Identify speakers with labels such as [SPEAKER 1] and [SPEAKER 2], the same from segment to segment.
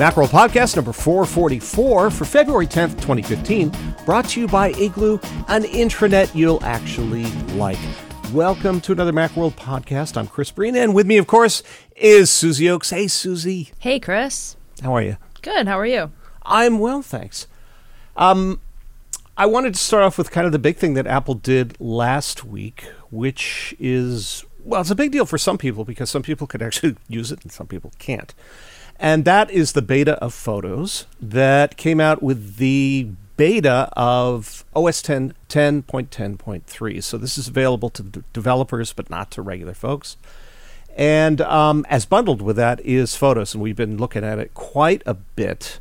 [SPEAKER 1] Macworld Podcast number 444 for February 10th, 2015, brought to you by Igloo, an intranet you'll actually like. Welcome to another Macworld Podcast. I'm Chris Breen, and with me, of course, is Susie Ochs. Hey, Susie.
[SPEAKER 2] Hey, Chris.
[SPEAKER 1] How are you?
[SPEAKER 2] Good. How are you?
[SPEAKER 1] I'm well, thanks. Um, I wanted to start off with kind of the big thing that Apple did last week, which is, well, it's a big deal for some people because some people could actually use it and some people can't. And that is the beta of Photos that came out with the beta of OS 10 10.10.3. So this is available to developers, but not to regular folks. And um, as bundled with that is Photos, and we've been looking at it quite a bit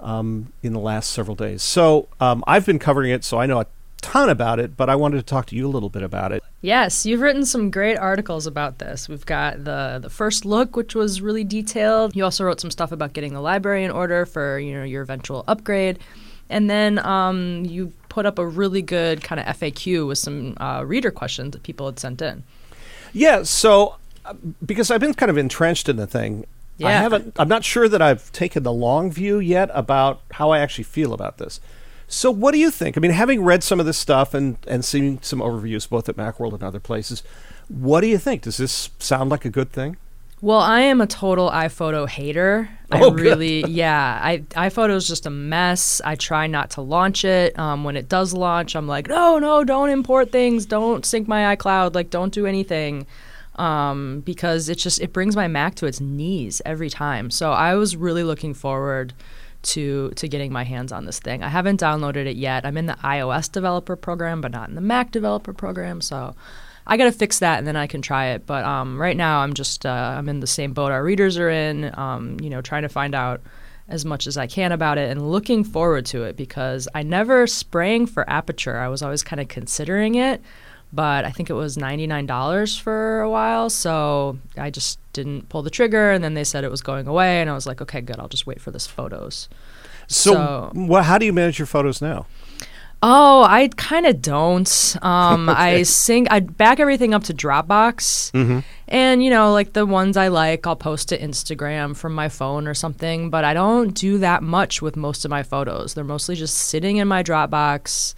[SPEAKER 1] um, in the last several days. So um, I've been covering it, so I know a ton about it, but I wanted to talk to you a little bit about it.
[SPEAKER 2] Yes, you've written some great articles about this. We've got the the first look, which was really detailed. You also wrote some stuff about getting the library in order for you know your eventual upgrade, and then um, you put up a really good kind of FAQ with some uh, reader questions that people had sent in.
[SPEAKER 1] Yeah, so uh, because I've been kind of entrenched in the thing, I
[SPEAKER 2] Yeah.
[SPEAKER 1] haven't. I'm not sure that I've taken the long view yet about how I actually feel about this. So, what do you think? I mean, having read some of this stuff and and seen some overviews both at MacWorld and other places, what do you think? Does this sound like a good thing?
[SPEAKER 2] Well, I am a total iPhoto hater.
[SPEAKER 1] Oh,
[SPEAKER 2] I
[SPEAKER 1] good.
[SPEAKER 2] really, yeah. I iPhoto is just a mess. I try not to launch it. Um, when it does launch, I'm like, no, no, don't import things. Don't sync my iCloud. Like, don't do anything. Um, because it just it brings my Mac to its knees every time. So I was really looking forward to to getting my hands on this thing. I haven't downloaded it yet. I'm in the iOS developer program, but not in the Mac developer program. So I got to fix that and then I can try it. But um, right now, I'm just uh, I'm in the same boat our readers are in. Um, you know, trying to find out as much as I can about it and looking forward to it because I never sprang for Aperture. I was always kind of considering it, but I think it was ninety nine dollars for a while, so I just didn't pull the trigger. And then they said it was going away, and I was like, okay, good. I'll just wait for this photos.
[SPEAKER 1] So,
[SPEAKER 2] So-
[SPEAKER 1] wha- how do you manage your photos now?
[SPEAKER 2] Oh, I kind of don't. Um, I sync. I back everything up to Dropbox, and you know, like the ones I like, I'll post to Instagram from my phone or something. But I don't do that much with most of my photos. They're mostly just sitting in my Dropbox,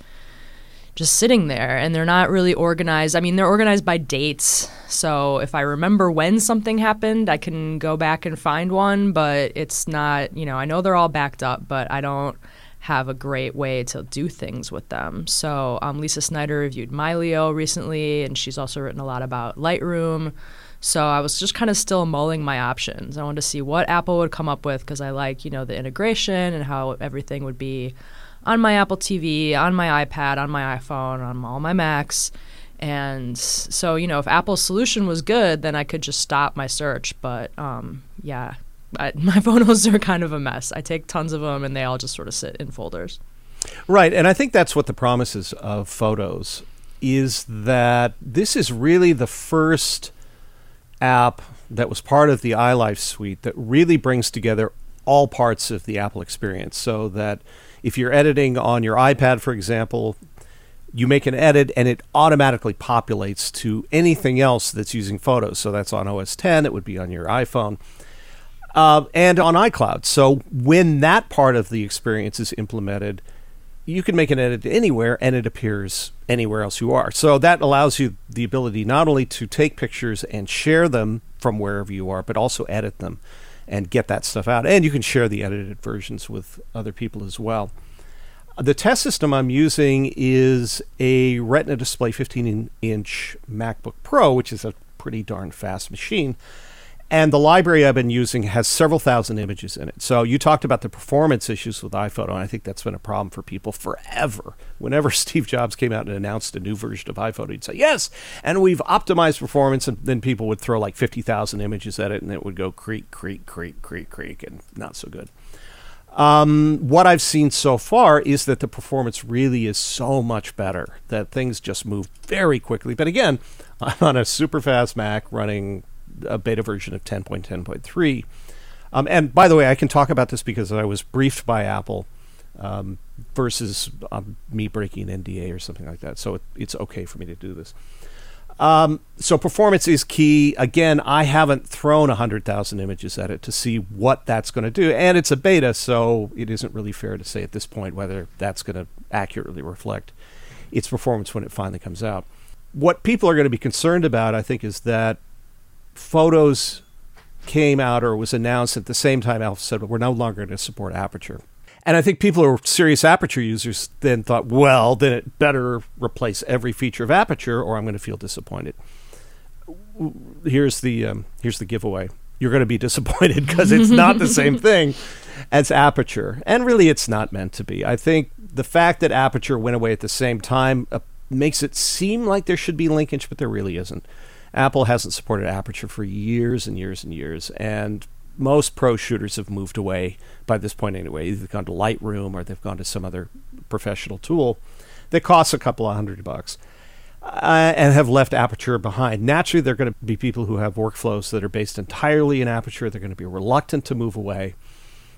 [SPEAKER 2] just sitting there, and they're not really organized. I mean, they're organized by dates. So if I remember when something happened, I can go back and find one. But it's not. You know, I know they're all backed up, but I don't have a great way to do things with them. So um, Lisa Snyder reviewed Mylio recently, and she's also written a lot about Lightroom. So I was just kind of still mulling my options. I wanted to see what Apple would come up with because I like, you know, the integration and how everything would be on my Apple TV, on my iPad, on my iPhone, on all my Macs. And so, you know, if Apple's solution was good, then I could just stop my search. But um, yeah, I, my photos are kind of a mess. I take tons of them and they all just sort of sit in folders.
[SPEAKER 1] Right, and I think that's what the promise is of photos is that this is really the first app that was part of the iLife suite that really brings together all parts of the Apple experience so that if you're editing on your iPad for example, you make an edit and it automatically populates to anything else that's using photos. So that's on OS 10, it would be on your iPhone uh, and on iCloud. So when that part of the experience is implemented, you can make an edit anywhere and it appears anywhere else you are. So that allows you the ability not only to take pictures and share them from wherever you are, but also edit them and get that stuff out. And you can share the edited versions with other people as well. The test system I'm using is a Retina Display 15 inch MacBook Pro, which is a pretty darn fast machine. And the library I've been using has several thousand images in it. So you talked about the performance issues with iPhoto, and I think that's been a problem for people forever. Whenever Steve Jobs came out and announced a new version of iPhoto, he'd say, Yes, and we've optimized performance. And then people would throw like 50,000 images at it, and it would go creak, creak, creak, creak, creak, and not so good. Um, what I've seen so far is that the performance really is so much better that things just move very quickly. But again, I'm on a super fast Mac running a beta version of 10.10.3. Um, and by the way, I can talk about this because I was briefed by Apple um, versus um, me breaking an NDA or something like that. So it, it's okay for me to do this. Um, so performance is key. Again, I haven't thrown 100,000 images at it to see what that's going to do. And it's a beta, so it isn't really fair to say at this point whether that's going to accurately reflect its performance when it finally comes out. What people are going to be concerned about, I think, is that photos came out or was announced at the same time Apple said, we're no longer going to support aperture. And I think people who are serious aperture users then thought, well, then it better replace every feature of aperture, or I'm going to feel disappointed. Here's the um, here's the giveaway. You're going to be disappointed because it's not the same thing as aperture, and really, it's not meant to be. I think the fact that aperture went away at the same time uh, makes it seem like there should be linkage, but there really isn't. Apple hasn't supported aperture for years and years and years, and most pro shooters have moved away by this point anyway. Either they've gone to Lightroom or they've gone to some other professional tool that costs a couple of hundred bucks uh, and have left Aperture behind. Naturally, they're going to be people who have workflows that are based entirely in Aperture. They're going to be reluctant to move away.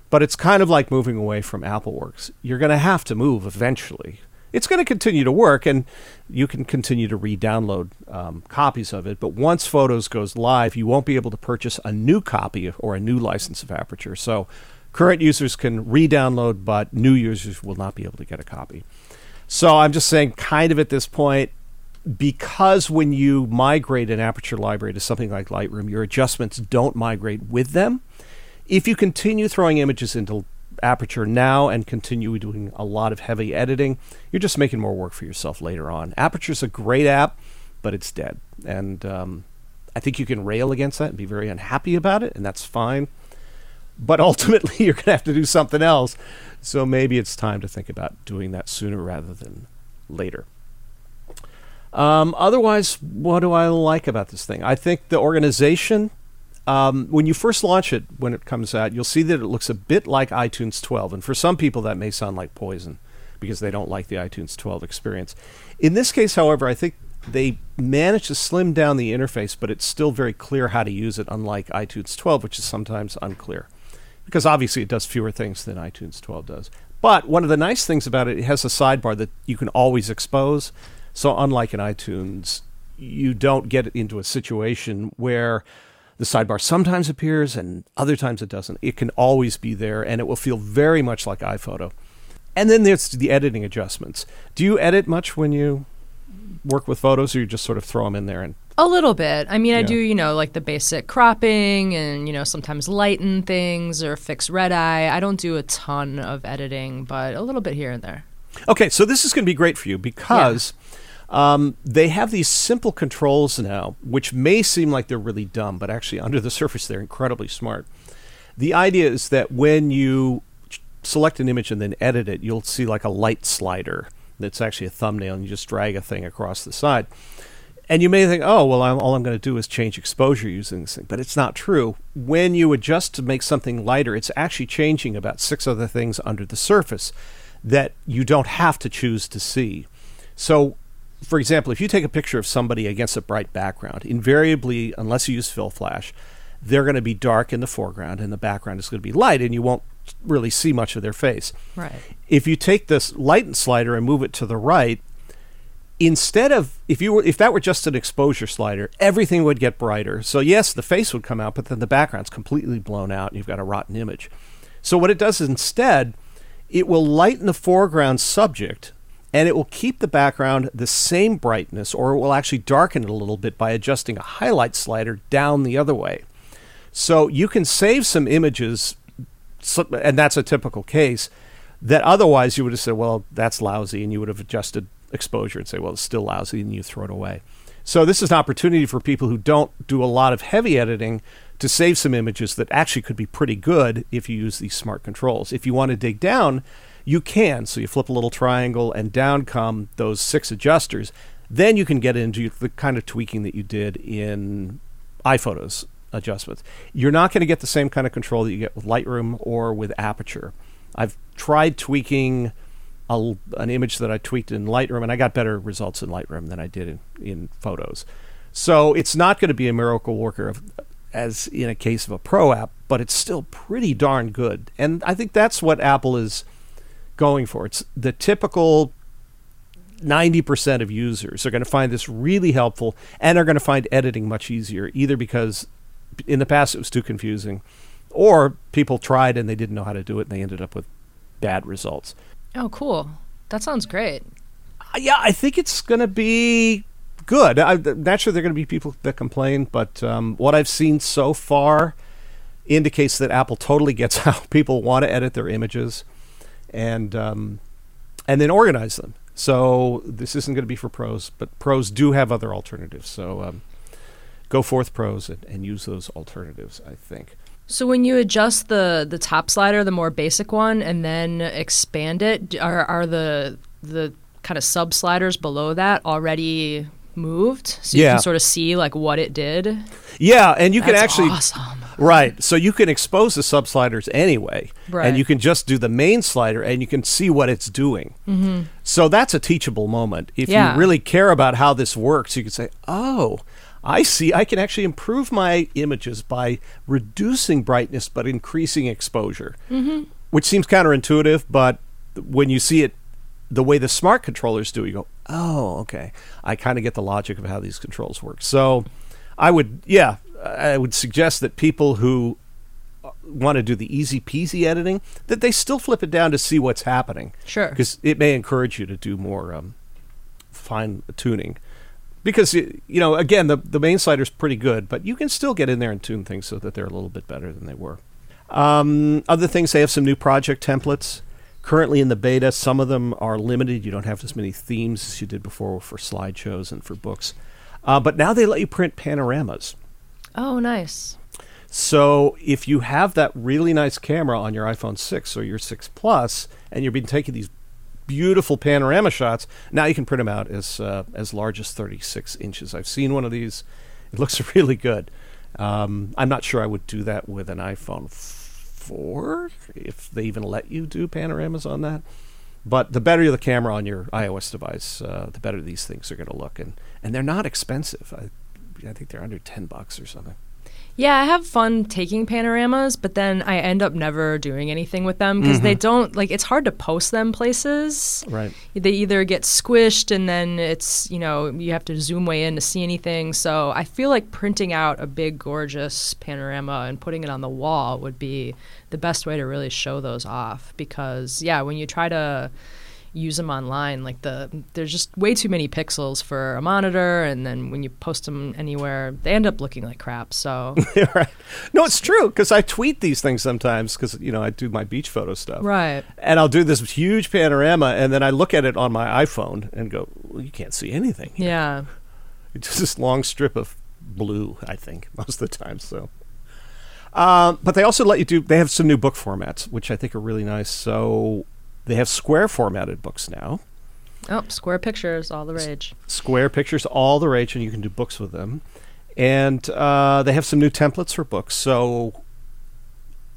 [SPEAKER 1] But it's kind of like moving away from AppleWorks. You're going to have to move eventually it's going to continue to work and you can continue to re-download um, copies of it but once photos goes live you won't be able to purchase a new copy or a new license of aperture. So current users can re-download but new users will not be able to get a copy. So i'm just saying kind of at this point because when you migrate an aperture library to something like lightroom your adjustments don't migrate with them. If you continue throwing images into Aperture now and continue doing a lot of heavy editing, you're just making more work for yourself later on. Aperture's a great app, but it's dead. And um, I think you can rail against that and be very unhappy about it, and that's fine. But ultimately, you're going to have to do something else. So maybe it's time to think about doing that sooner rather than later. Um, otherwise, what do I like about this thing? I think the organization um, when you first launch it, when it comes out, you'll see that it looks a bit like iTunes 12. And for some people, that may sound like poison because they don't like the iTunes 12 experience. In this case, however, I think they managed to slim down the interface, but it's still very clear how to use it, unlike iTunes 12, which is sometimes unclear. Because obviously it does fewer things than iTunes 12 does. But one of the nice things about it, it has a sidebar that you can always expose. So, unlike in iTunes, you don't get into a situation where the sidebar sometimes appears and other times it doesn't. It can always be there and it will feel very much like iPhoto. And then there's the editing adjustments. Do you edit much when you work with photos or you just sort of throw them in there and
[SPEAKER 2] a little bit. I mean, yeah. I do, you know, like the basic cropping and, you know, sometimes lighten things or fix red eye. I don't do a ton of editing, but a little bit here and there.
[SPEAKER 1] Okay, so this is going to be great for you because yeah. Um, they have these simple controls now, which may seem like they're really dumb, but actually, under the surface, they're incredibly smart. The idea is that when you select an image and then edit it, you'll see like a light slider that's actually a thumbnail, and you just drag a thing across the side. And you may think, oh, well, I'm, all I'm going to do is change exposure using this thing. But it's not true. When you adjust to make something lighter, it's actually changing about six other things under the surface that you don't have to choose to see. So for example, if you take a picture of somebody against a bright background, invariably, unless you use fill flash, they're going to be dark in the foreground and the background is going to be light and you won't really see much of their face.
[SPEAKER 2] Right.
[SPEAKER 1] If you take this lighten slider and move it to the right, instead of if you were if that were just an exposure slider, everything would get brighter. So yes, the face would come out, but then the background's completely blown out and you've got a rotten image. So what it does is instead, it will lighten the foreground subject and it will keep the background the same brightness, or it will actually darken it a little bit by adjusting a highlight slider down the other way. So you can save some images, and that's a typical case, that otherwise you would have said, well, that's lousy, and you would have adjusted exposure and say, well, it's still lousy, and you throw it away. So this is an opportunity for people who don't do a lot of heavy editing to save some images that actually could be pretty good if you use these smart controls. If you want to dig down, you can. So you flip a little triangle and down come those six adjusters. Then you can get into the kind of tweaking that you did in iPhotos adjustments. You're not going to get the same kind of control that you get with Lightroom or with Aperture. I've tried tweaking a, an image that I tweaked in Lightroom, and I got better results in Lightroom than I did in, in Photos. So it's not going to be a miracle worker of, as in a case of a pro app, but it's still pretty darn good. And I think that's what Apple is going for. It's the typical 90% of users are going to find this really helpful and are going to find editing much easier, either because in the past it was too confusing or people tried and they didn't know how to do it and they ended up with bad results.
[SPEAKER 2] Oh, cool. That sounds great.
[SPEAKER 1] Uh, yeah, I think it's going to be good. I'm not sure there are going to be people that complain, but um, what I've seen so far indicates that Apple totally gets how people want to edit their images and um, and then organize them. So this isn't going to be for pros, but pros do have other alternatives. So um, go forth, pros, and, and use those alternatives. I think.
[SPEAKER 2] So when you adjust the the top slider, the more basic one, and then expand it, are are the the kind of sub sliders below that already moved, so you
[SPEAKER 1] Yeah.
[SPEAKER 2] can sort of see like what it did?
[SPEAKER 1] Yeah, and you can
[SPEAKER 2] That's
[SPEAKER 1] actually
[SPEAKER 2] awesome.
[SPEAKER 1] Right. So you can expose the sub sliders anyway.
[SPEAKER 2] Right.
[SPEAKER 1] And you can just do the main slider and you can see what it's doing. Mm-hmm. So that's a teachable moment. If
[SPEAKER 2] Yeah.
[SPEAKER 1] you really care about how this works, you can say, oh, I see. I can actually improve my images by reducing brightness but increasing exposure, mm-hmm. which seems counterintuitive. But when you see it the way the smart controllers do, you go, oh, okay. I kind of get the logic of how these controls work. So I would, yeah, I would suggest that people who want to do the easy peasy editing, that they still flip it down to see what's happening.
[SPEAKER 2] Sure.
[SPEAKER 1] Because it may encourage you to do more um, fine tuning. Because, you know, again, the, the main slider's pretty good, but you can still get in there and tune things so that they're a little bit better than they were. Um, other things, they have some new project templates. Currently in the beta, some of them are limited. You don't have as many themes as you did before for slideshows and for books. Uh, but now they let you print panoramas.
[SPEAKER 2] Oh, nice.
[SPEAKER 1] So if you have that really nice camera on your iPhone 6 or your 6 Plus, and you've been taking these beautiful panorama shots, now you can print them out as uh, as large as 36 inches. I've seen one of these; it looks really good. Um, I'm not sure I would do that with an iPhone 4 if they even let you do panoramas on that. But the better the camera on your iOS device, uh, the better these things are going to look, and and they're not expensive. I, I think they're under 10 bucks or something.
[SPEAKER 2] Yeah, I have fun taking panoramas, but then I end up never doing anything with them because they mm-hmm. don't like. It's hard to post them places.
[SPEAKER 1] Right.
[SPEAKER 2] They either get squished and then it's you know you have to zoom way in to see anything. So I feel like printing out a big gorgeous panorama and putting it on the wall would be the best way to really show those off because yeah, when you try to use them online like the there's just way too many pixels for a monitor and then when you post them anywhere they end up looking like crap so
[SPEAKER 1] right. No, it's true because I tweet these things sometimes because you know I do my beach photo stuff,
[SPEAKER 2] right
[SPEAKER 1] and I'll do this huge panorama, and then I look at it on my iPhone and go, well, "You can't see anything." here."
[SPEAKER 2] yeah
[SPEAKER 1] It's just this long strip of blue. I think most of the time. So, um, but they also let you do. They have some new book formats, which I think are really nice. So they have square formatted books now.
[SPEAKER 2] oh square pictures all the rage
[SPEAKER 1] Square pictures, all the rage, and you can do books with them. And uh, they have some new templates for books. So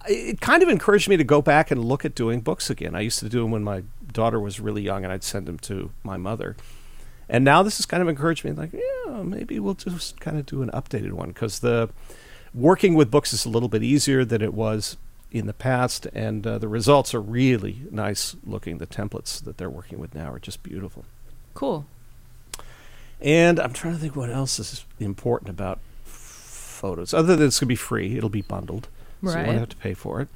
[SPEAKER 1] it kind of encouraged me to go back and look at doing books again. I used to do them when my daughter was really young, and I'd send them to my mother. And now this has kind of encouraged me, like, yeah, maybe we'll just kind of do an updated one because the working with books is a little bit easier than it was in the past, and uh, the results are really nice looking. The templates that they're working with now are just beautiful.
[SPEAKER 2] cool
[SPEAKER 1] And I'm trying to think what else is important about photos. Other than it's going to be free, it'll be bundled, so you won't have to pay for it.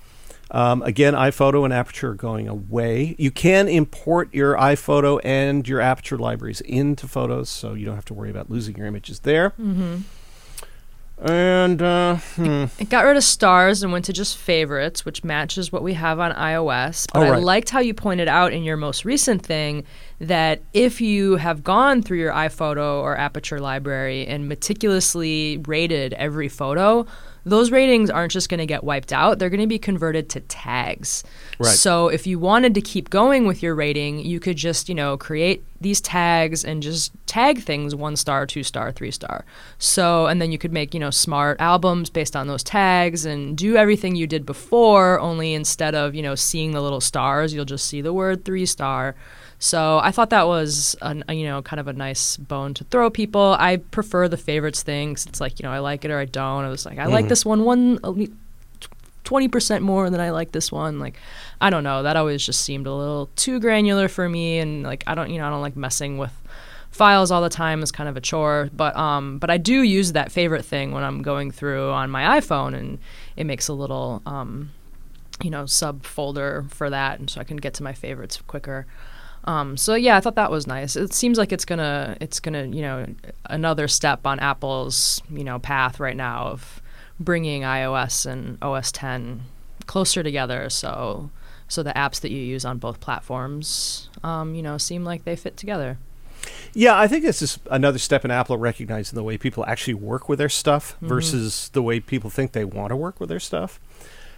[SPEAKER 1] Um, again, iPhoto and Aperture are going away. You can import your iPhoto and your Aperture libraries into Photos, so you don't have to worry about losing your images there. Mm-hmm. And uh, hmm,
[SPEAKER 2] It got rid of stars and went to just favorites, which matches what we have on iOS. But
[SPEAKER 1] Oh,
[SPEAKER 2] I liked how you pointed out in your most recent thing that if you have gone through your iPhoto or Aperture library and meticulously rated every photo, those ratings aren't just going to get wiped out. They're going to be converted to tags.
[SPEAKER 1] Right.
[SPEAKER 2] So if you wanted to keep going with your rating, you could just, you know, create these tags and just tag things one star, two star, three star. So, and then you could make, you know, smart albums based on those tags and do everything you did before, only instead of, you know, seeing the little stars, you'll just see the word three star. So I thought that was, an, you know, kind of a nice bone to throw people. I prefer the favorites thing 'cause it's like, you know, I like it or I don't. I was like, I like this one one uh, 20% more than I like this one. Like, I don't know. That always just seemed a little too granular for me. And like, I don't, you know, I don't like messing with files all the time is kind of a chore. But um, but I do use that favorite thing when I'm going through on my iPhone, and it makes a little um, you know, subfolder for that, and so I can get to my favorites quicker. Um, so yeah, I thought that was nice. It seems like it's gonna it's gonna you know another step on Apple's you know path right now of bringing iOS and OS 10 closer together. So so the apps that you use on both platforms, um, you know, seem like they fit together.
[SPEAKER 1] Yeah, I think this is another step in Apple recognizing the way people actually work with their stuff mm-hmm. versus the way people think they want to work with their stuff.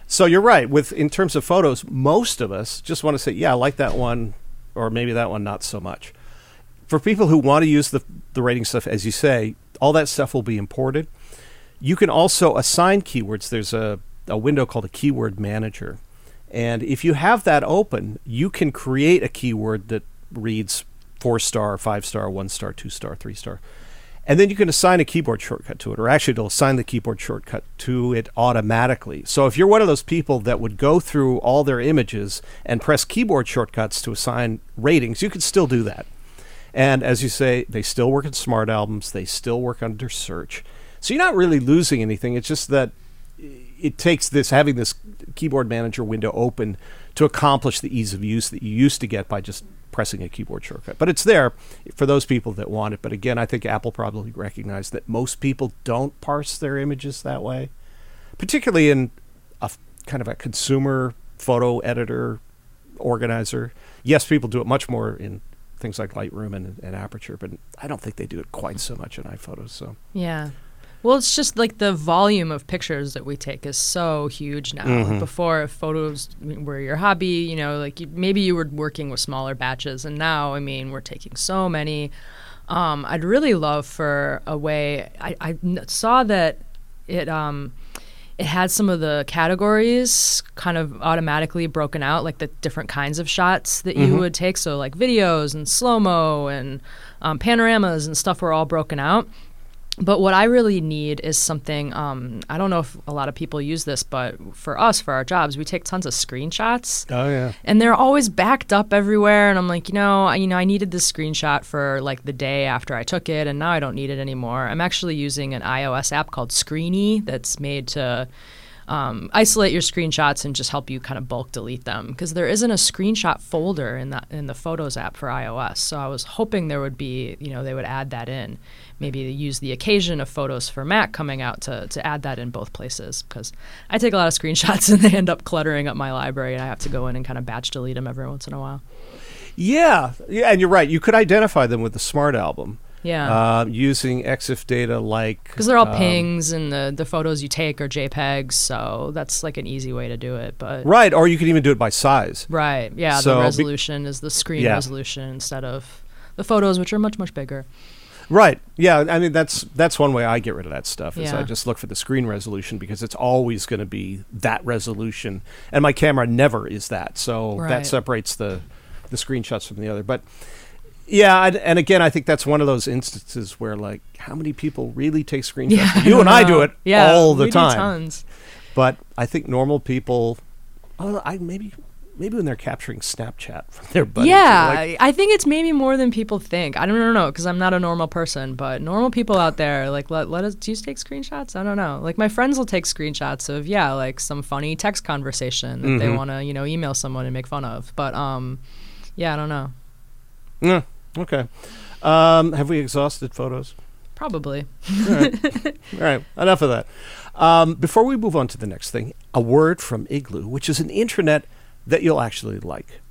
[SPEAKER 1] So you're right. With in terms of photos, most of us just want to say, "Yeah, I like that one," or maybe that one not so much. For people who want to use the the rating stuff, as you say, all that stuff will be imported. You can also assign keywords. There's a a window called a keyword manager, and if you have that open, you can create a keyword that reads four star, five star, one star, two star, three star and then you can assign a keyboard shortcut to it, or actually, it'll assign the keyboard shortcut to it automatically. So if you're one of those people that would go through all their images and press keyboard shortcuts to assign ratings, you could still do that. And as you say, they still work in smart albums, they still work under search. So you're not really losing anything. It's just that it takes this having this keyword manager window open to accomplish the ease of use that you used to get by just pressing a keyboard shortcut. But it's there for those people that want it. But again, I think Apple probably recognized that most people don't parse their images that way, particularly in a kind of a consumer photo editor organizer. Yes, people do it much more in things like Lightroom and, and Aperture, but I don't think they do it quite so much in iPhotos. So
[SPEAKER 2] yeah, well, it's just like the volume of pictures that we take is so huge now. Mm-hmm. Before, photos were your hobby, you know, like you, maybe you were working with smaller batches, and now, I mean, we're taking so many. Um, I'd really love for a way. I, I saw that it um, it had some of the categories kind of automatically broken out, like the different kinds of shots that mm-hmm. you would take. So like videos and slow mo and um, panoramas and stuff were all broken out but what I really need is something. Um, I don't know if a lot of people use this, but for us, for our jobs, we take tons of screenshots.
[SPEAKER 1] Oh yeah,
[SPEAKER 2] and they're always backed up everywhere. And I'm like, you know, I, you know, I needed this screenshot for like the day after I took it, and now I don't need it anymore. I'm actually using an iOS app called Screeny that's made to um, isolate your screenshots and just help you kind of bulk delete them because there isn't a screenshot folder in that in the Photos app for iOS. So I was hoping there would be, you know, they would add that in. Maybe use the occasion of Photos for Mac coming out to to add that in both places because I take a lot of screenshots and they end up cluttering up my library and I have to go in and kind of batch delete them every once in a while.
[SPEAKER 1] Yeah, yeah, and you're right. You could identify them with the Smart Album.
[SPEAKER 2] Yeah.
[SPEAKER 1] Uh, using EXIF data like
[SPEAKER 2] because they're all um, PNGs and the the photos you take are JPEGs, so that's like an easy way to do it. But
[SPEAKER 1] right, or you can even do it by size.
[SPEAKER 2] Right. Yeah. So the resolution be, is the screen yeah. resolution instead of the photos, which are much much bigger.
[SPEAKER 1] Right. Yeah. I mean, that's that's one way I get rid of that stuff. Is yeah. I just look for the screen resolution because it's always going to be that resolution, and my camera never is that. So right. that separates the the screenshots from the other. But yeah, and, and, again, I think that's one of those instances where, like, how many people really take screenshots? Yeah, you and know. I do it yeah, all the time.
[SPEAKER 2] tons.
[SPEAKER 1] But I think normal people, oh, I maybe maybe when they're capturing Snapchat from their buddies.
[SPEAKER 2] Yeah, like, I think it's maybe more than people think. I don't know because I'm not a normal person, but normal people out there, like, let, let us, do you take screenshots? I don't know. Like, my friends will take screenshots of, yeah, like some funny text conversation that mm-hmm. they want to, you know, email someone and make fun of. But, um, yeah, I don't know.
[SPEAKER 1] Yeah. Okay. Um, have we exhausted photos?
[SPEAKER 2] Probably.
[SPEAKER 1] All right. All right. Enough of that. Um, before we move on to the next thing, a word from Igloo, which is an intranet that you'll actually like.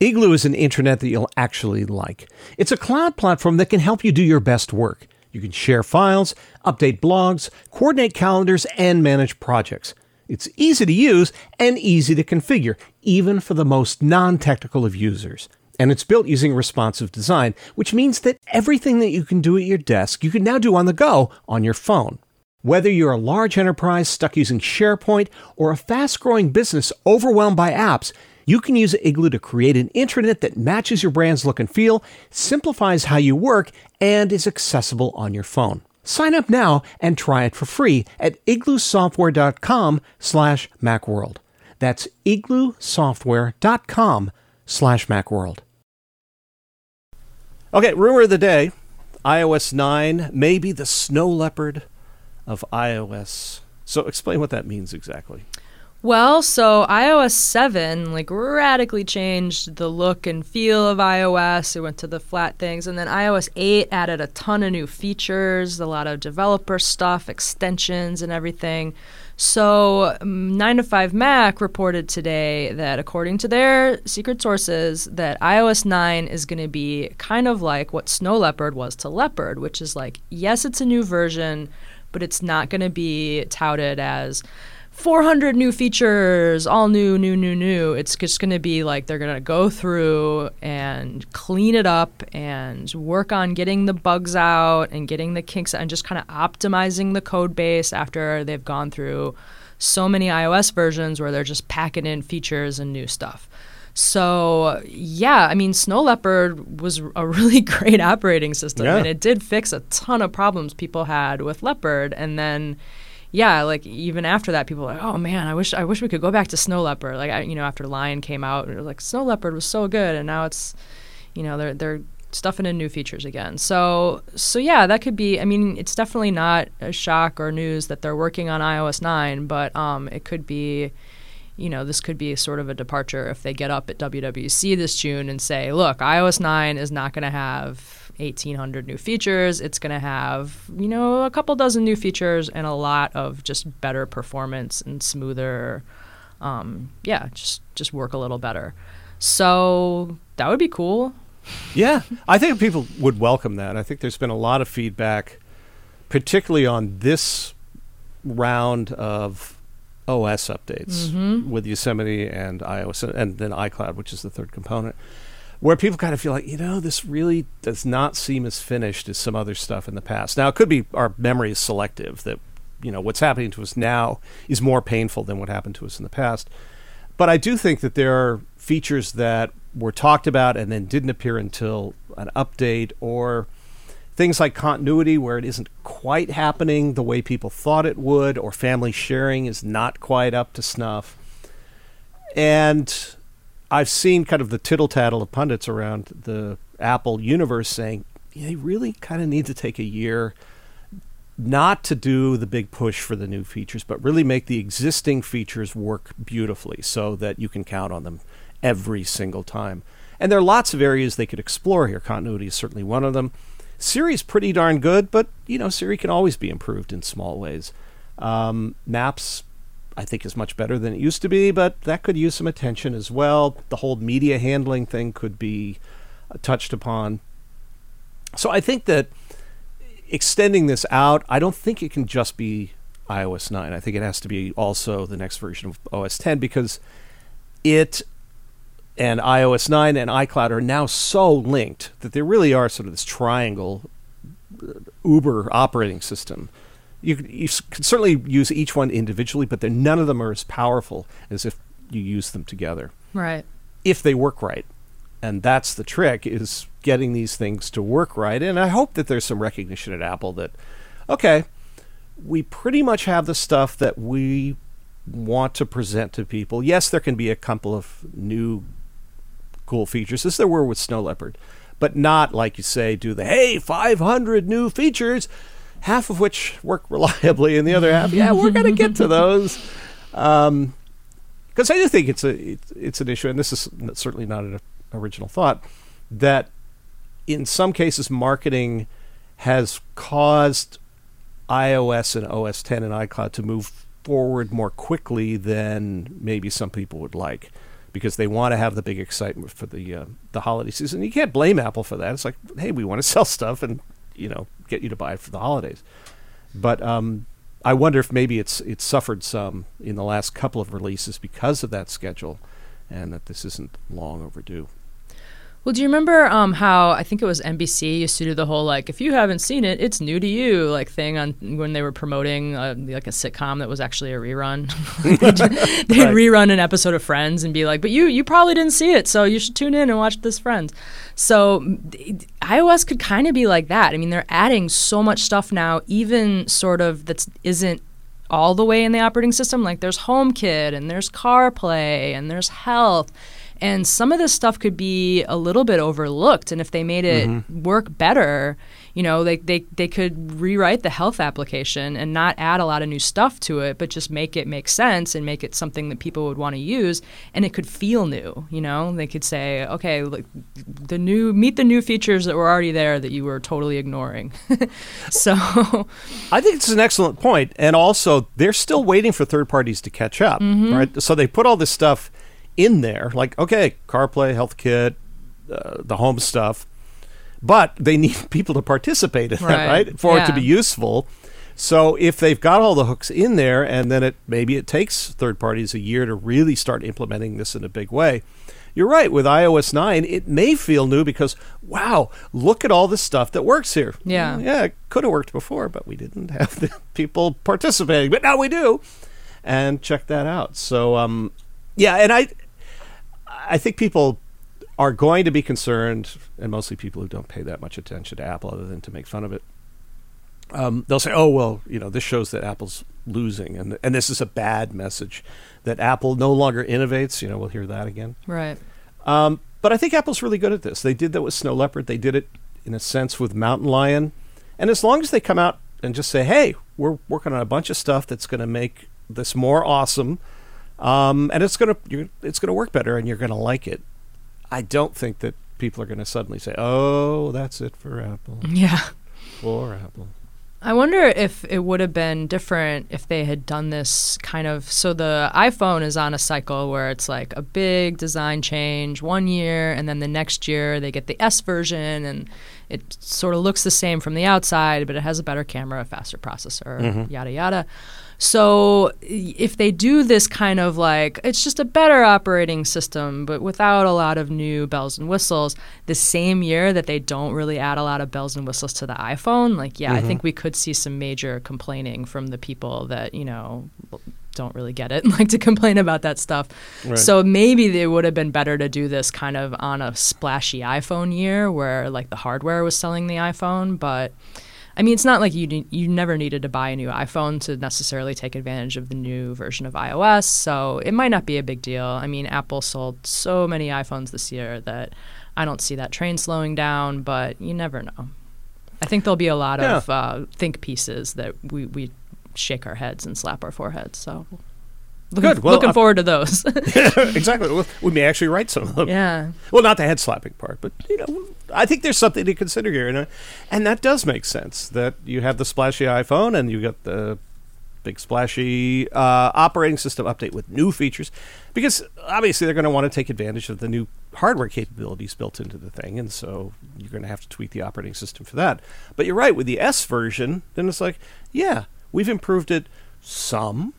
[SPEAKER 1] Igloo is an intranet that you'll actually like. It's a cloud platform that can help you do your best work. You can share files, update blogs, coordinate calendars, and manage projects. It's easy to use and easy to configure, even for the most non technical of users and it's built using responsive design, which means that everything that you can do at your desk, you can now do on the go on your phone. Whether you're a large enterprise stuck using SharePoint or a fast growing business overwhelmed by apps, you can use Igloo to create an intranet that matches your brand's look and feel, simplifies how you work, and is accessible on your phone. Sign up now and try it for free at igloosoftware.com slash macworld. That's igloosoftware.com slash macworld. Okay, rumor of the day. iOS 9 may be the snow leopard of iOS. So explain what that means exactly.
[SPEAKER 2] Well, so iOS 7 like radically changed the look and feel of iOS. It went to the flat things and then iOS 8 added a ton of new features, a lot of developer stuff, extensions and everything. So, mm, 9 to 5 Mac reported today that according to their secret sources that iOS 9 is going to be kind of like what Snow Leopard was to Leopard, which is like yes, it's a new version, but it's not going to be touted as 400 new features, all new, new, new, new. It's just going to be like they're going to go through and clean it up and work on getting the bugs out and getting the kinks out and just kind of optimizing the code base after they've gone through so many iOS versions where they're just packing in features and new stuff. So, yeah, I mean, Snow Leopard was a really great operating system
[SPEAKER 1] Yeah.
[SPEAKER 2] and it did fix a ton of problems people had with Leopard. And then yeah, like even after that, people were like, "Oh man, I wish I wish we could go back to Snow Leopard." Like I, you know, after Lion came out, it was like Snow Leopard was so good, and now it's, you know, they're they're stuffing in new features again. So so yeah, that could be. I mean, it's definitely not a shock or news that they're working on iOS nine, but um, it could be. You know, this could be sort of a departure if they get up at WWC this June and say, "Look, iOS nine is not going to have 1800 new features. It's going to have, you know, a couple dozen new features and a lot of just better performance and smoother um, yeah, just just work a little better. So that would be cool.
[SPEAKER 1] Yeah, I think people would welcome that. I think there's been a lot of feedback, particularly on this round of OS updates
[SPEAKER 2] Mm-hmm.
[SPEAKER 1] with Yosemite and iOS, and then iCloud, which is the third component, where people kind of feel like, you know, this really does not seem as finished as some other stuff in the past. Now, it could be our memory is selective, that, you know, what's happening to us now is more painful than what happened to us in the past. But I do think that there are features that were talked about and then didn't appear until an update, or things like continuity where it isn't quite happening the way people thought it would, or family sharing is not quite up to snuff. And I've seen kind of the tittle tattle of pundits around the Apple universe saying they really kind of need to take a year not to do the big push for the new features, but really make the existing features work beautifully so that you can count on them every single time. And there are lots of areas they could explore here. Continuity is certainly one of them. Siri's pretty darn good, but you know Siri can always be improved in small ways. Um, Maps, I think, is much better than it used to be, but that could use some attention as well. The whole media handling thing could be uh, touched upon. So I think that extending this out, I don't think it can just be iOS 9. I think it has to be also the next version of OS 10 because it and iOS 9 and iCloud are now so linked that they really are sort of this triangle uh, Uber operating system. You, you can certainly use each one individually, but none of them are as powerful as if you use them together
[SPEAKER 2] Right.
[SPEAKER 1] if they work right. And that's the trick is getting these things to work right. And I hope that there's some recognition at Apple that okay, we pretty much have the stuff that we want to present to people. Yes, there can be a couple of new cool features. As there were with Snow Leopard, but not like you say do the hey, 500 new features, half of which work reliably and the other half, yeah, we're going to get to those. Um, because I do think it's a it's an issue, and this is certainly not an original thought that in some cases marketing has caused iOS and OS 10 and iCloud to move forward more quickly than maybe some people would like because they want to have the big excitement for the uh, the holiday season. You can't blame Apple for that. It's like, hey, we want to sell stuff and you know get you to buy it for the holidays. But um, I wonder if maybe it's it's suffered some in the last couple of releases because of that schedule, and that this isn't long overdue.
[SPEAKER 2] Well, do you remember um, how I think it was NBC used to do the whole like if you haven't seen it, it's new to you like thing on when they were promoting uh, like a sitcom that was actually a rerun. They'd
[SPEAKER 1] Right.
[SPEAKER 2] rerun an episode of Friends and be like, "But you you probably didn't see it, so you should tune in and watch this Friends." So iOS could kind of be like that. I mean, they're adding so much stuff now, even sort of that isn't all the way in the operating system. Like there's HomeKit and there's CarPlay and there's Health. And some of this stuff could be a little bit overlooked. And if they made it mm-hmm. work better, you know, they, they, they could rewrite the health application and not add a lot of new stuff to it, but just make it make sense and make it something that people would want to use. And it could feel new, you know? They could say, okay, like the new, meet the new features that were already there that you were totally ignoring. so,
[SPEAKER 1] I think it's an excellent point, and also they're still waiting for third parties to catch up, mm-hmm. right? So they put all this stuff in there, like okay, CarPlay, HealthKit, uh, the home stuff, but they need people to participate in that,
[SPEAKER 2] Right.
[SPEAKER 1] right, for it to be useful. So if they've got all the hooks in there, and then it maybe it takes third parties a year to really start implementing this in a big way. You're right. With iOS 9, it may feel new because, wow, look at all the stuff that works here.
[SPEAKER 2] Yeah.
[SPEAKER 1] Yeah, it could have worked before, but we didn't have the people participating. But now we do. And check that out. So, um, yeah, and I, I think people are going to be concerned, and mostly people who don't pay that much attention to Apple other than to make fun of it. Um, they'll say, "Oh well, you know, this shows that Apple's losing, and and this is a bad message that Apple no longer innovates." You know, we'll hear that again.
[SPEAKER 2] right.
[SPEAKER 1] Um, but I think Apple's really good at this. They did that with Snow Leopard. They did it in a sense with Mountain Lion. And as long as they come out and just say, "Hey, we're working on a bunch of stuff that's going to make this more awesome, um, and it's to it's going to work better, and you're going to like it," I don't think that people are going to suddenly say, "Oh, that's it for Apple,
[SPEAKER 2] Yeah.
[SPEAKER 1] for Apple."
[SPEAKER 2] I wonder if it would have been different if they had done this kind of. So the iPhone is on a cycle where it's like a big design change one year, and then the next year they get the S version, and it sort of looks the same from the outside, but it has a better camera, a faster processor, yada yada. So if they do this kind of like it's just a better operating system, but without a lot of new bells and whistles, the same year that they don't really add a lot of bells and whistles to the iPhone, like yeah, I think mm-hmm. we could see some major complaining from the people that you know don't really get it and like to complain about that stuff.
[SPEAKER 1] Right.
[SPEAKER 2] So maybe it would have been better to do this kind of on a splashy iPhone year where like the hardware was selling the iPhone, but I mean, it's not like you ne- you never needed to buy a new iPhone to necessarily take advantage of the new version of iOS, so it might not be a big deal. I mean, Apple sold so many iPhones this year that I don't see that train slowing down, but you never know. I think there'll be a lot
[SPEAKER 1] Yeah.
[SPEAKER 2] of uh, think pieces that we, we shake our heads and slap our foreheads. So, looking,
[SPEAKER 1] Good. Well,
[SPEAKER 2] looking forward to those.
[SPEAKER 1] exactly. Well, we may actually write some of them.
[SPEAKER 2] yeah.
[SPEAKER 1] Well, not the head slapping part, but you know, I think there's something to consider here, and uh, and that does make sense. That you have the splashy iPhone and you got the big splashy uh, operating system update with new features, because obviously they're going to want to take advantage of the new hardware capabilities built into the thing, and so you're going to have to tweak the operating system for that. But you're right with the S version, then it's like, yeah, we've improved it some.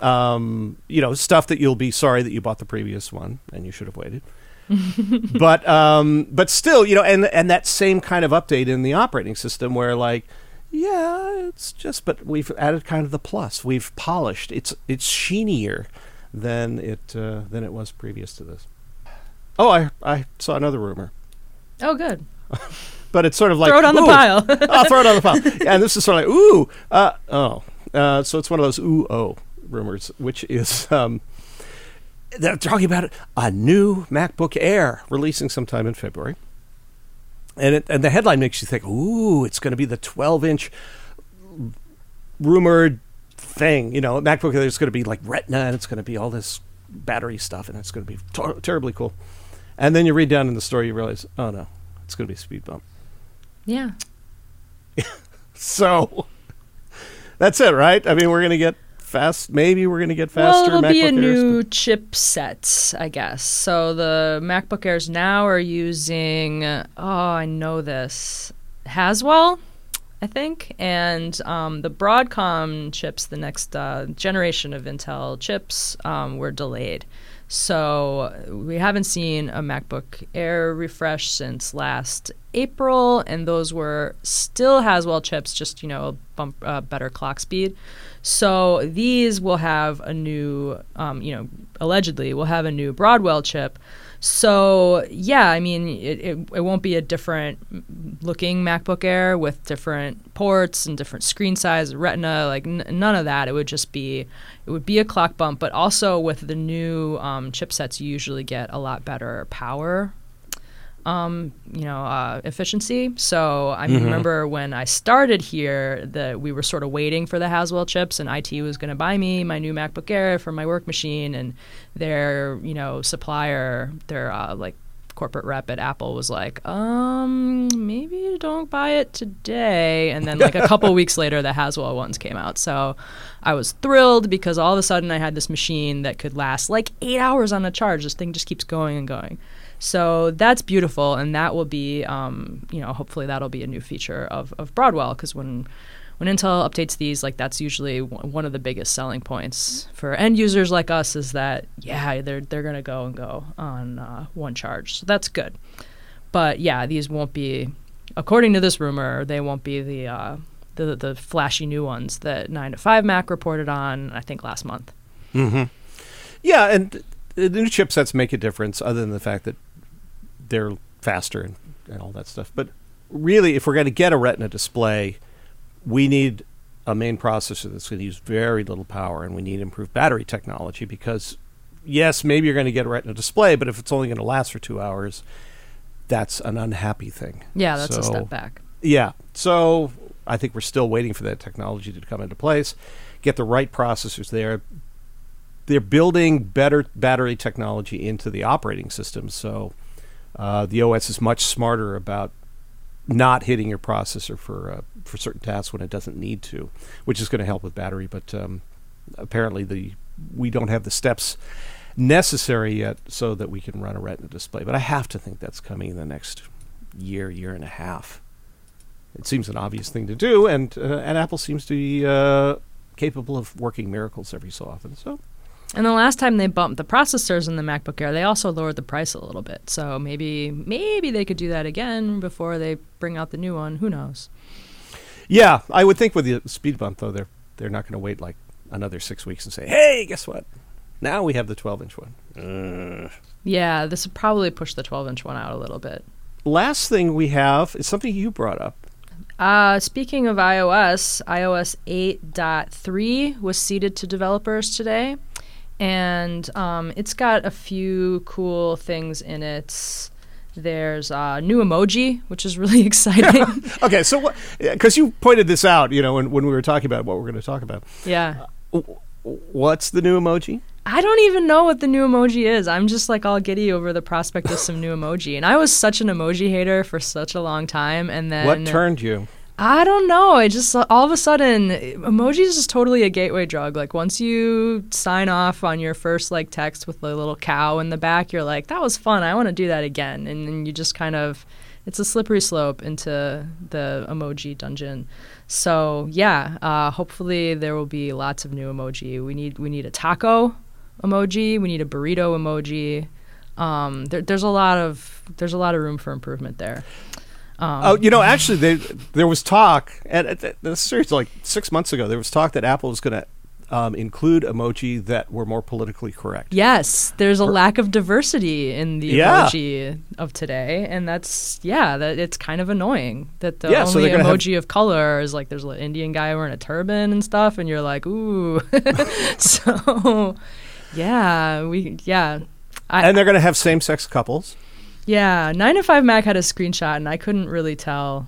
[SPEAKER 1] Um, you know, stuff that you'll be sorry that you bought the previous one and you should have waited but um, but still, you know, and and that same kind of update in the operating system where like, yeah, it's just, but we've added kind of the plus. We've polished. It's it's sheenier than it uh, than it was previous to this. Oh, I I saw another rumor,
[SPEAKER 2] Oh, good.
[SPEAKER 1] but it's sort of like
[SPEAKER 2] Throw it on the pile.
[SPEAKER 1] I'll throw it on the pile. And this is sort of like ooh, uh, oh, uh, so it's one of those ooh oh rumors, which is. Um, they're talking about a new MacBook Air releasing sometime in February. And it, and the headline makes you think, ooh, it's going to be the 12 inch rumored thing. You know, MacBook Air is going to be like Retina and it's going to be all this battery stuff and it's going to be ter- terribly cool. And then you read down in the story, you realize, oh no, it's going to be a speed bump.
[SPEAKER 2] Yeah.
[SPEAKER 1] So that's it, right? I mean, we're going to get fast. Maybe we're going to get faster.
[SPEAKER 2] Well, it'll be a
[SPEAKER 1] Airs,
[SPEAKER 2] new chipset, I guess. So the MacBook Airs now are using, oh, I know this, Haswell, I think, and um, the Broadwell chips, the next uh, generation of Intel chips, um, were delayed. So we haven't seen a MacBook Air refresh since last April, and those were still Haswell chips, just you know, bump, uh, better clock speed. So these will have a new, um, you know, allegedly will have a new Broadwell chip. So yeah, I mean, it, it, it won't be a different looking MacBook Air with different ports and different screen size, Retina, like n- none of that. It would just be, it would be a clock bump, but also with the new um, chipsets, you usually get a lot better power um, you know, uh, efficiency. So I
[SPEAKER 1] Mm-hmm.
[SPEAKER 2] remember when I started here, that we were sort of waiting for the Haswell chips, and IT was going to buy me my new MacBook Air for my work machine, and their you know supplier, their uh, like corporate rep at Apple was like, um, maybe don't buy it today. And then like a couple weeks later, the Haswell ones came out. So I was thrilled because all of a sudden I had this machine that could last like eight hours on a charge. This thing just keeps going and going. So that's beautiful, and that will be, um, you know, hopefully that'll be a new feature of, of Broadwell because when when Intel updates these, like that's usually w- one of the biggest selling points for end users like us is that yeah, they're they're gonna go and go on uh, one charge, so that's good. But yeah, these won't be, according to this rumor, they won't be the uh, the the flashy new ones that nine to five Mac reported on. I think last month. Mm-hmm.
[SPEAKER 1] Yeah, and the new chipsets make a difference, other than the fact that they're faster and, and all that stuff. But really, if we're going to get a Retina display, we need a main processor that's going to use very little power, and we need improved battery technology because, yes, maybe you're going to get a Retina display, but if it's only going to last for two hours, that's an unhappy thing.
[SPEAKER 2] Yeah, that's a step back.
[SPEAKER 1] Yeah. So I think we're still waiting for that technology to come into place, get the right processors there. They're building better battery technology into the operating system, so uh, the OS is much smarter about not hitting your processor for uh, for certain tasks when it doesn't need to, which is going to help with battery. But um, apparently, the we don't have the steps necessary yet so that we can run a Retina display. But I have to think that's coming in the next year, year and a half. It seems an obvious thing to do, and uh, and Apple seems to be uh, capable of working miracles every so often. So
[SPEAKER 2] And the last time they bumped the processors in the MacBook Air, they also lowered the price a little bit. So maybe maybe they could do that again before they bring out the new one. Who knows?
[SPEAKER 1] yeah, I would think with the speed bump though, they're they're not going to wait like another six weeks and say, hey, guess what? Now we have the 12 inch one. Uh.
[SPEAKER 2] Yeah, this would probably push the 12 inch one out a little bit.
[SPEAKER 1] Last thing we have is something you brought up.
[SPEAKER 2] Uh, speaking of iOS, iOS 8.3 was seeded to developers today, and um, it's got a few cool things in it. There's uh, new emoji, which is really exciting.
[SPEAKER 1] Okay, so what? Because you pointed this out, you know, when, when we were talking about what we're going to talk about.
[SPEAKER 2] yeah.
[SPEAKER 1] W- What's the new emoji?
[SPEAKER 2] I don't even know what the new emoji is. I'm just like all giddy over the prospect of some new emoji. And I was such an emoji hater for such a long time. And then
[SPEAKER 1] what turned you?
[SPEAKER 2] I don't know. I just all of a sudden emojis is totally a gateway drug. Like once you sign off on your first like text with the little cow in the back, you're like, that was fun. I want to do that again. And then you just kind of it's a slippery slope into the emoji dungeon. So yeah, uh, hopefully there will be lots of new emoji. We need we need a taco emoji. We need a burrito emoji. Um, there, there's a lot of there's a lot of room for improvement there. Um,
[SPEAKER 1] Oh, you know, actually, they, there was talk, and th- this is like six months ago. There was talk that Apple was going to um, include emoji that were more politically correct.
[SPEAKER 2] Yes, there's a lack of diversity in the
[SPEAKER 1] Yeah.
[SPEAKER 2] emoji of today, and that's yeah, that it's kind of annoying that the
[SPEAKER 1] Yeah,
[SPEAKER 2] only
[SPEAKER 1] they're gonna have-
[SPEAKER 2] emoji of color is like there's an Indian guy wearing a turban and stuff, and you're like, ooh. so, yeah, we yeah. I,
[SPEAKER 1] And they're going to have same-sex couples.
[SPEAKER 2] Yeah, nine to five Mac had a screenshot, and I couldn't really tell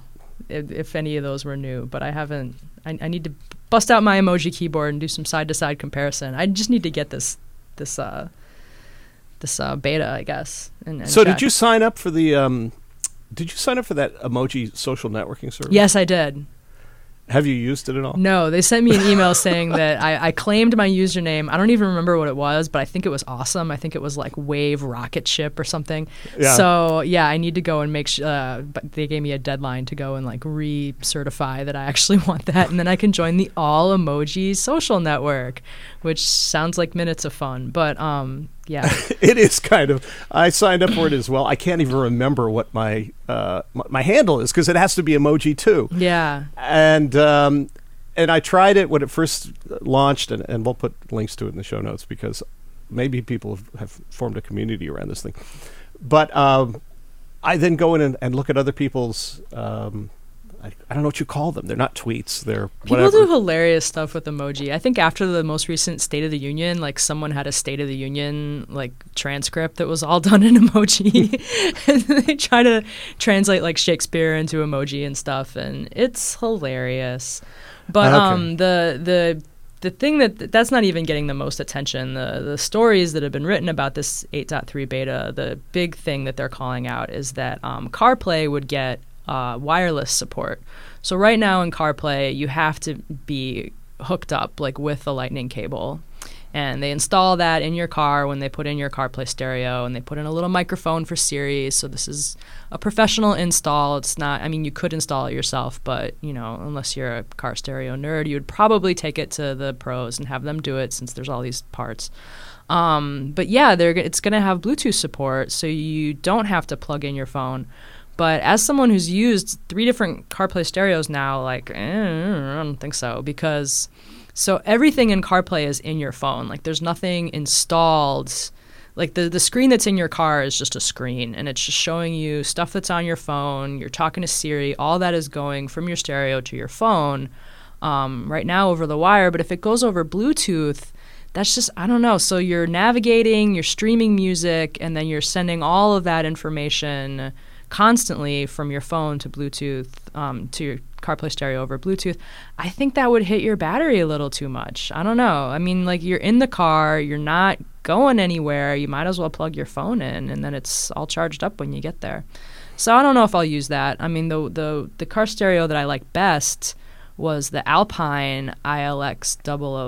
[SPEAKER 2] if, if any of those were new. But I haven't. I, I need to bust out my emoji keyboard and do some side to side comparison. I just need to get this this uh this uh, beta, I guess. And, and
[SPEAKER 1] So,
[SPEAKER 2] check.
[SPEAKER 1] did you sign up for the? Um, did you sign up for that emoji social networking service?
[SPEAKER 2] Yes, I did.
[SPEAKER 1] Have you used it at all?
[SPEAKER 2] No, they sent me an email saying that I, I claimed my username. I don't even remember what it was, but I think it was awesome. I think it was like Wave Rocket Ship or something.
[SPEAKER 1] Yeah.
[SPEAKER 2] So yeah, I need to go and make sure. Uh, but they gave me a deadline to go and like re-certify that I actually want that, and then I can join the All Emoji social network, which sounds like minutes of fun. But um, Yeah.
[SPEAKER 1] it is kind of. I signed up for it as well. I can't even remember what my uh, my, my handle is because it has to be emoji too.
[SPEAKER 2] Yeah.
[SPEAKER 1] And um, and I tried it when it first launched, and, and we'll put links to it in the show notes because maybe people have, have formed a community around this thing. But um, I then go in and, and look at other people's. Um, I, I don't know what you call them. They're not tweets. They're
[SPEAKER 2] People do hilarious stuff with emoji. I think after the most recent State of the Union, like someone had a State of the Union like transcript that was all done in emoji, and they try to translate like Shakespeare into emoji and stuff, and it's hilarious. But
[SPEAKER 1] Okay.
[SPEAKER 2] um, the the the thing that that's not even getting the most attention. The the stories that have been written about this 8.3 beta, the big thing that they're calling out is that um, CarPlay would get uh, wireless support. So right now in CarPlay, you have to be hooked up like with the Lightning cable. And they install that in your car when they put in your CarPlay stereo, and they put in a little microphone for Siri. So this is a professional install. It's not. I mean, you could install it yourself, but you know, unless you're a car stereo nerd, you would probably take it to the pros and have them do it, since there's all these parts. Um, but yeah, it's going to have Bluetooth support, so you don't have to plug in your phone. But as someone who's used three different CarPlay stereos now, like eh, I don't think so because so everything in CarPlay is in your phone. Like there's nothing installed. Like the the screen that's in your car is just a screen, and it's just showing you stuff that's on your phone. You're talking to Siri. All that is going from your stereo to your phone. Um, right now over the wire, but if it goes over Bluetooth, that's just I don't know. So you're navigating, you're streaming music, and then you're sending all of that information constantly from your phone to Bluetooth um, to your CarPlay stereo over Bluetooth. I think that would hit your battery a little too much. I don't know. I mean, like you're in the car, you're not going anywhere. You might as well plug your phone in, and then it's all charged up when you get there. So I don't know if I'll use that. I mean, the the the car stereo that I like best was the Alpine ILX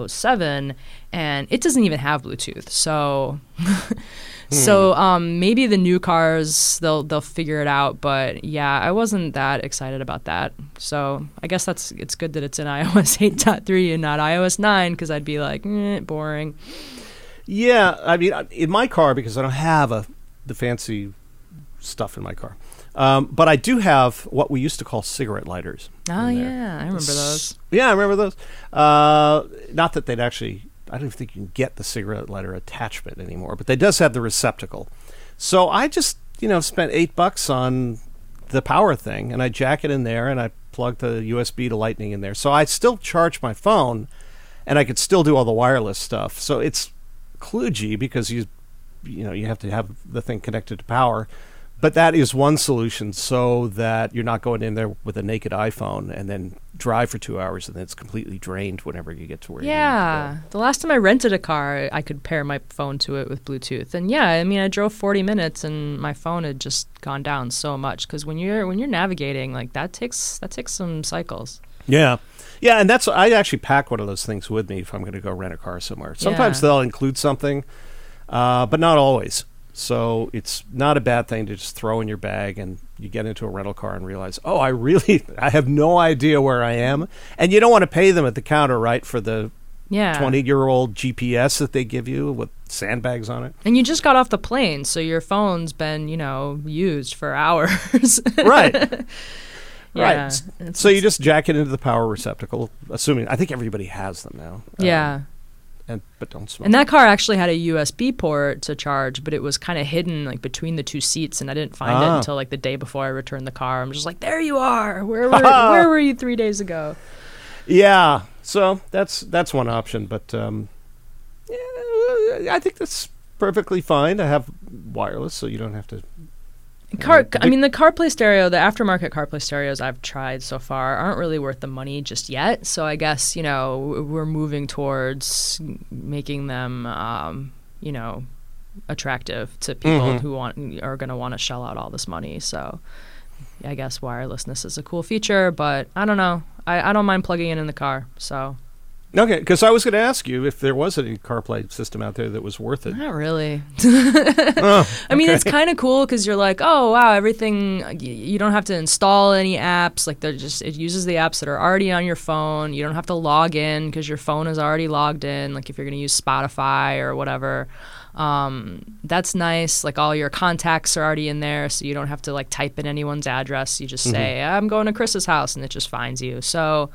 [SPEAKER 2] 007, and it doesn't even have Bluetooth. So, so um, maybe the new cars they'll they'll figure it out. But yeah, I wasn't that excited about that. So I guess that's it's good that it's in iOS 8.3 and not iOS 9 because I'd be like eh, boring.
[SPEAKER 1] Yeah, I mean, in my car because I don't have a the fancy stuff in my car, um, but I do have what we used to call cigarette lighters.
[SPEAKER 2] Oh yeah, I remember those.
[SPEAKER 1] Yeah, I remember those. Uh, not that they'd actually. I don't think you can get the cigarette lighter attachment anymore, but they does have the receptacle. So I just, you know, spent eight bucks on the power thing, and I jack it in there, and I plug the USB to Lightning in there. So I still charge my phone, and I could still do all the wireless stuff. So it's kludgy because you, you know, you have to have the thing connected to power. But that is one solution so that you're not going in there with a naked iPhone and then drive for two hours and then it's completely drained whenever you get to where you need to
[SPEAKER 2] Yeah. The last time I rented a car, I could pair my phone to it with Bluetooth. And yeah, I mean, I drove 40 minutes and my phone had just gone down so much cuz when you're when you're navigating, like that takes that takes some cycles.
[SPEAKER 1] Yeah. Yeah, and that's I actually pack one of those things with me if I'm going to go rent a car somewhere. Sometimes
[SPEAKER 2] Yeah.
[SPEAKER 1] they'll include something, uh, but not always. So it's not a bad thing to just throw in your bag and you get into a rental car and realize, oh, I really I have no idea where I am, and you don't want to pay them at the counter, right, for the
[SPEAKER 2] Yeah.
[SPEAKER 1] 20 year old GPS that they give you with sandbags on it.
[SPEAKER 2] And you just got off the plane, so your phone's been, you know, used for hours.
[SPEAKER 1] Right.
[SPEAKER 2] yeah.
[SPEAKER 1] Right. So you just jack it into the power receptacle, assuming I think everybody has them now. Um,
[SPEAKER 2] Yeah.
[SPEAKER 1] And but don't smoke.
[SPEAKER 2] And that car actually had a USB port to charge, but it was kind of hidden like between the two seats, and I didn't find it
[SPEAKER 1] Ah.
[SPEAKER 2] until like the day before I returned the car. I'm just like, there you are. Where were where were you three days ago?
[SPEAKER 1] yeah. So that's that's one option, but um, yeah, I think that's perfectly fine to have wireless, so you don't have to.
[SPEAKER 2] Car,
[SPEAKER 1] Yeah.
[SPEAKER 2] I mean, the CarPlay stereo, the aftermarket CarPlay stereos I've tried so far aren't really worth the money just yet. So I guess you know we're moving towards making them, um, you know, attractive to people
[SPEAKER 1] Mhm.
[SPEAKER 2] who want are going to want to shell out all this money. So I guess wirelessness is a cool feature, but I don't know. I, I don't mind plugging it in the car. So
[SPEAKER 1] Okay, because I was going to ask you if there was any CarPlay system out there that was worth it.
[SPEAKER 2] Not really.
[SPEAKER 1] Oh,
[SPEAKER 2] I mean, it's kind of cool because you're like, oh wow, everything. You don't have to install any apps. Like they're just it uses the apps that are already on your phone. You don't have to log in because your phone is already logged in. Like if you're gonna use Spotify or whatever, um, that's nice. Like all your contacts are already in there, so you don't have to like type in anyone's address. You just say, I'm going to Chris's house, and it just finds you. So.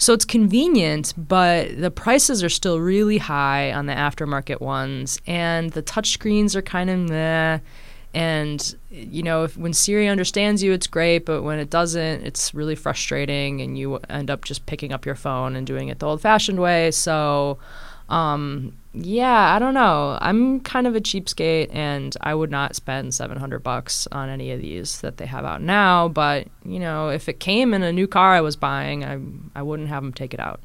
[SPEAKER 2] So it's convenient, but the prices are still really high on the aftermarket ones, and the touchscreens are kind of meh. And you know, if, when Siri understands you, it's great, but when it doesn't, it's really frustrating, and you end up just picking up your phone and doing it the old-fashioned way. So, um, yeah, I don't know. I'm kind of a cheapskate, and I would not spend 700 bucks on any of these that they have out now. But you know, if it came in a new car I was buying, I I wouldn't have them take it out.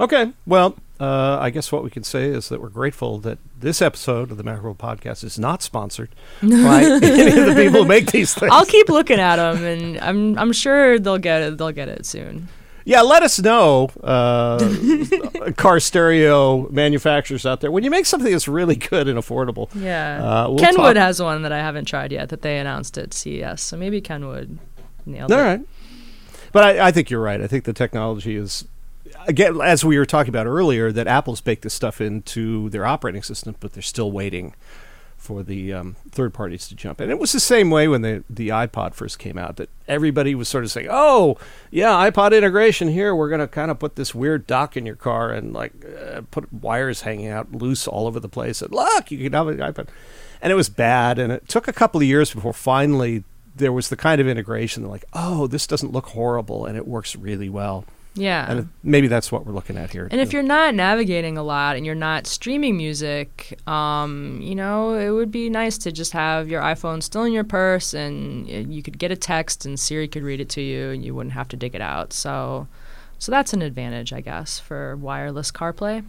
[SPEAKER 1] Okay, well, uh, I guess what we can say is that we're grateful that this episode of the Macworld Podcast is not sponsored by any of the people who make these things.
[SPEAKER 2] I'll keep looking at them, and I'm I'm sure they'll get it. They'll get it soon.
[SPEAKER 1] Yeah, let us know, uh, car stereo manufacturers out there, when you make something that's really good and affordable.
[SPEAKER 2] Yeah.
[SPEAKER 1] Uh, we'll
[SPEAKER 2] Kenwood
[SPEAKER 1] talk-
[SPEAKER 2] has one that I haven't tried yet that they announced at CES, so maybe Kenwood nailed
[SPEAKER 1] All
[SPEAKER 2] it.
[SPEAKER 1] right. But I, I think you're right. I think the technology is, again, as we were talking about earlier, that Apple's baked this stuff into their operating system, but they're still waiting for the um, third parties to jump in. It was the same way when the, the iPod first came out, that everybody was sort of saying, oh, yeah, iPod integration here. We're going to kind of put this weird dock in your car and like uh, put wires hanging out loose all over the place. And look, you can have an iPod. And it was bad. And it took a couple of years before finally there was the kind of integration that like, oh, this doesn't look horrible and it works really well.
[SPEAKER 2] Yeah.
[SPEAKER 1] And maybe that's what we're looking at here.
[SPEAKER 2] And if you're not navigating a lot and you're not streaming music, um, you know, it would be nice to just have your iPhone still in your purse and you could get a text and Siri could read it to you and you wouldn't have to dig it out. So, so that's an advantage, I guess, for wireless CarPlay.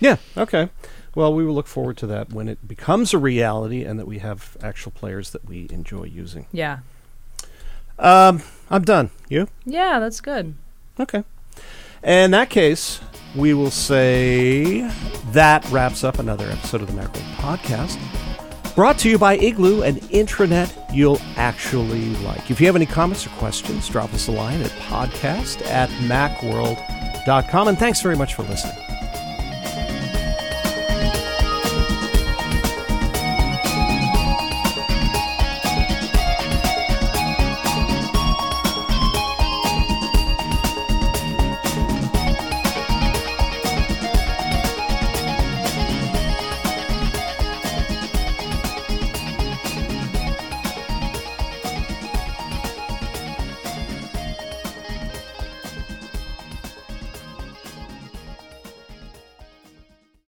[SPEAKER 1] Yeah. Okay. Well, we will look forward to that when it becomes a reality and that we have actual players that we enjoy using.
[SPEAKER 2] Yeah.
[SPEAKER 1] Um, I'm done. You?
[SPEAKER 2] Yeah, that's good.
[SPEAKER 1] Okay. In that case, we will say that wraps up another episode of the Macworld Podcast. Brought to you by Igloo, an intranet you'll actually like. If you have any comments or questions, drop us a line at podcast at macworld.com. And thanks very much for listening.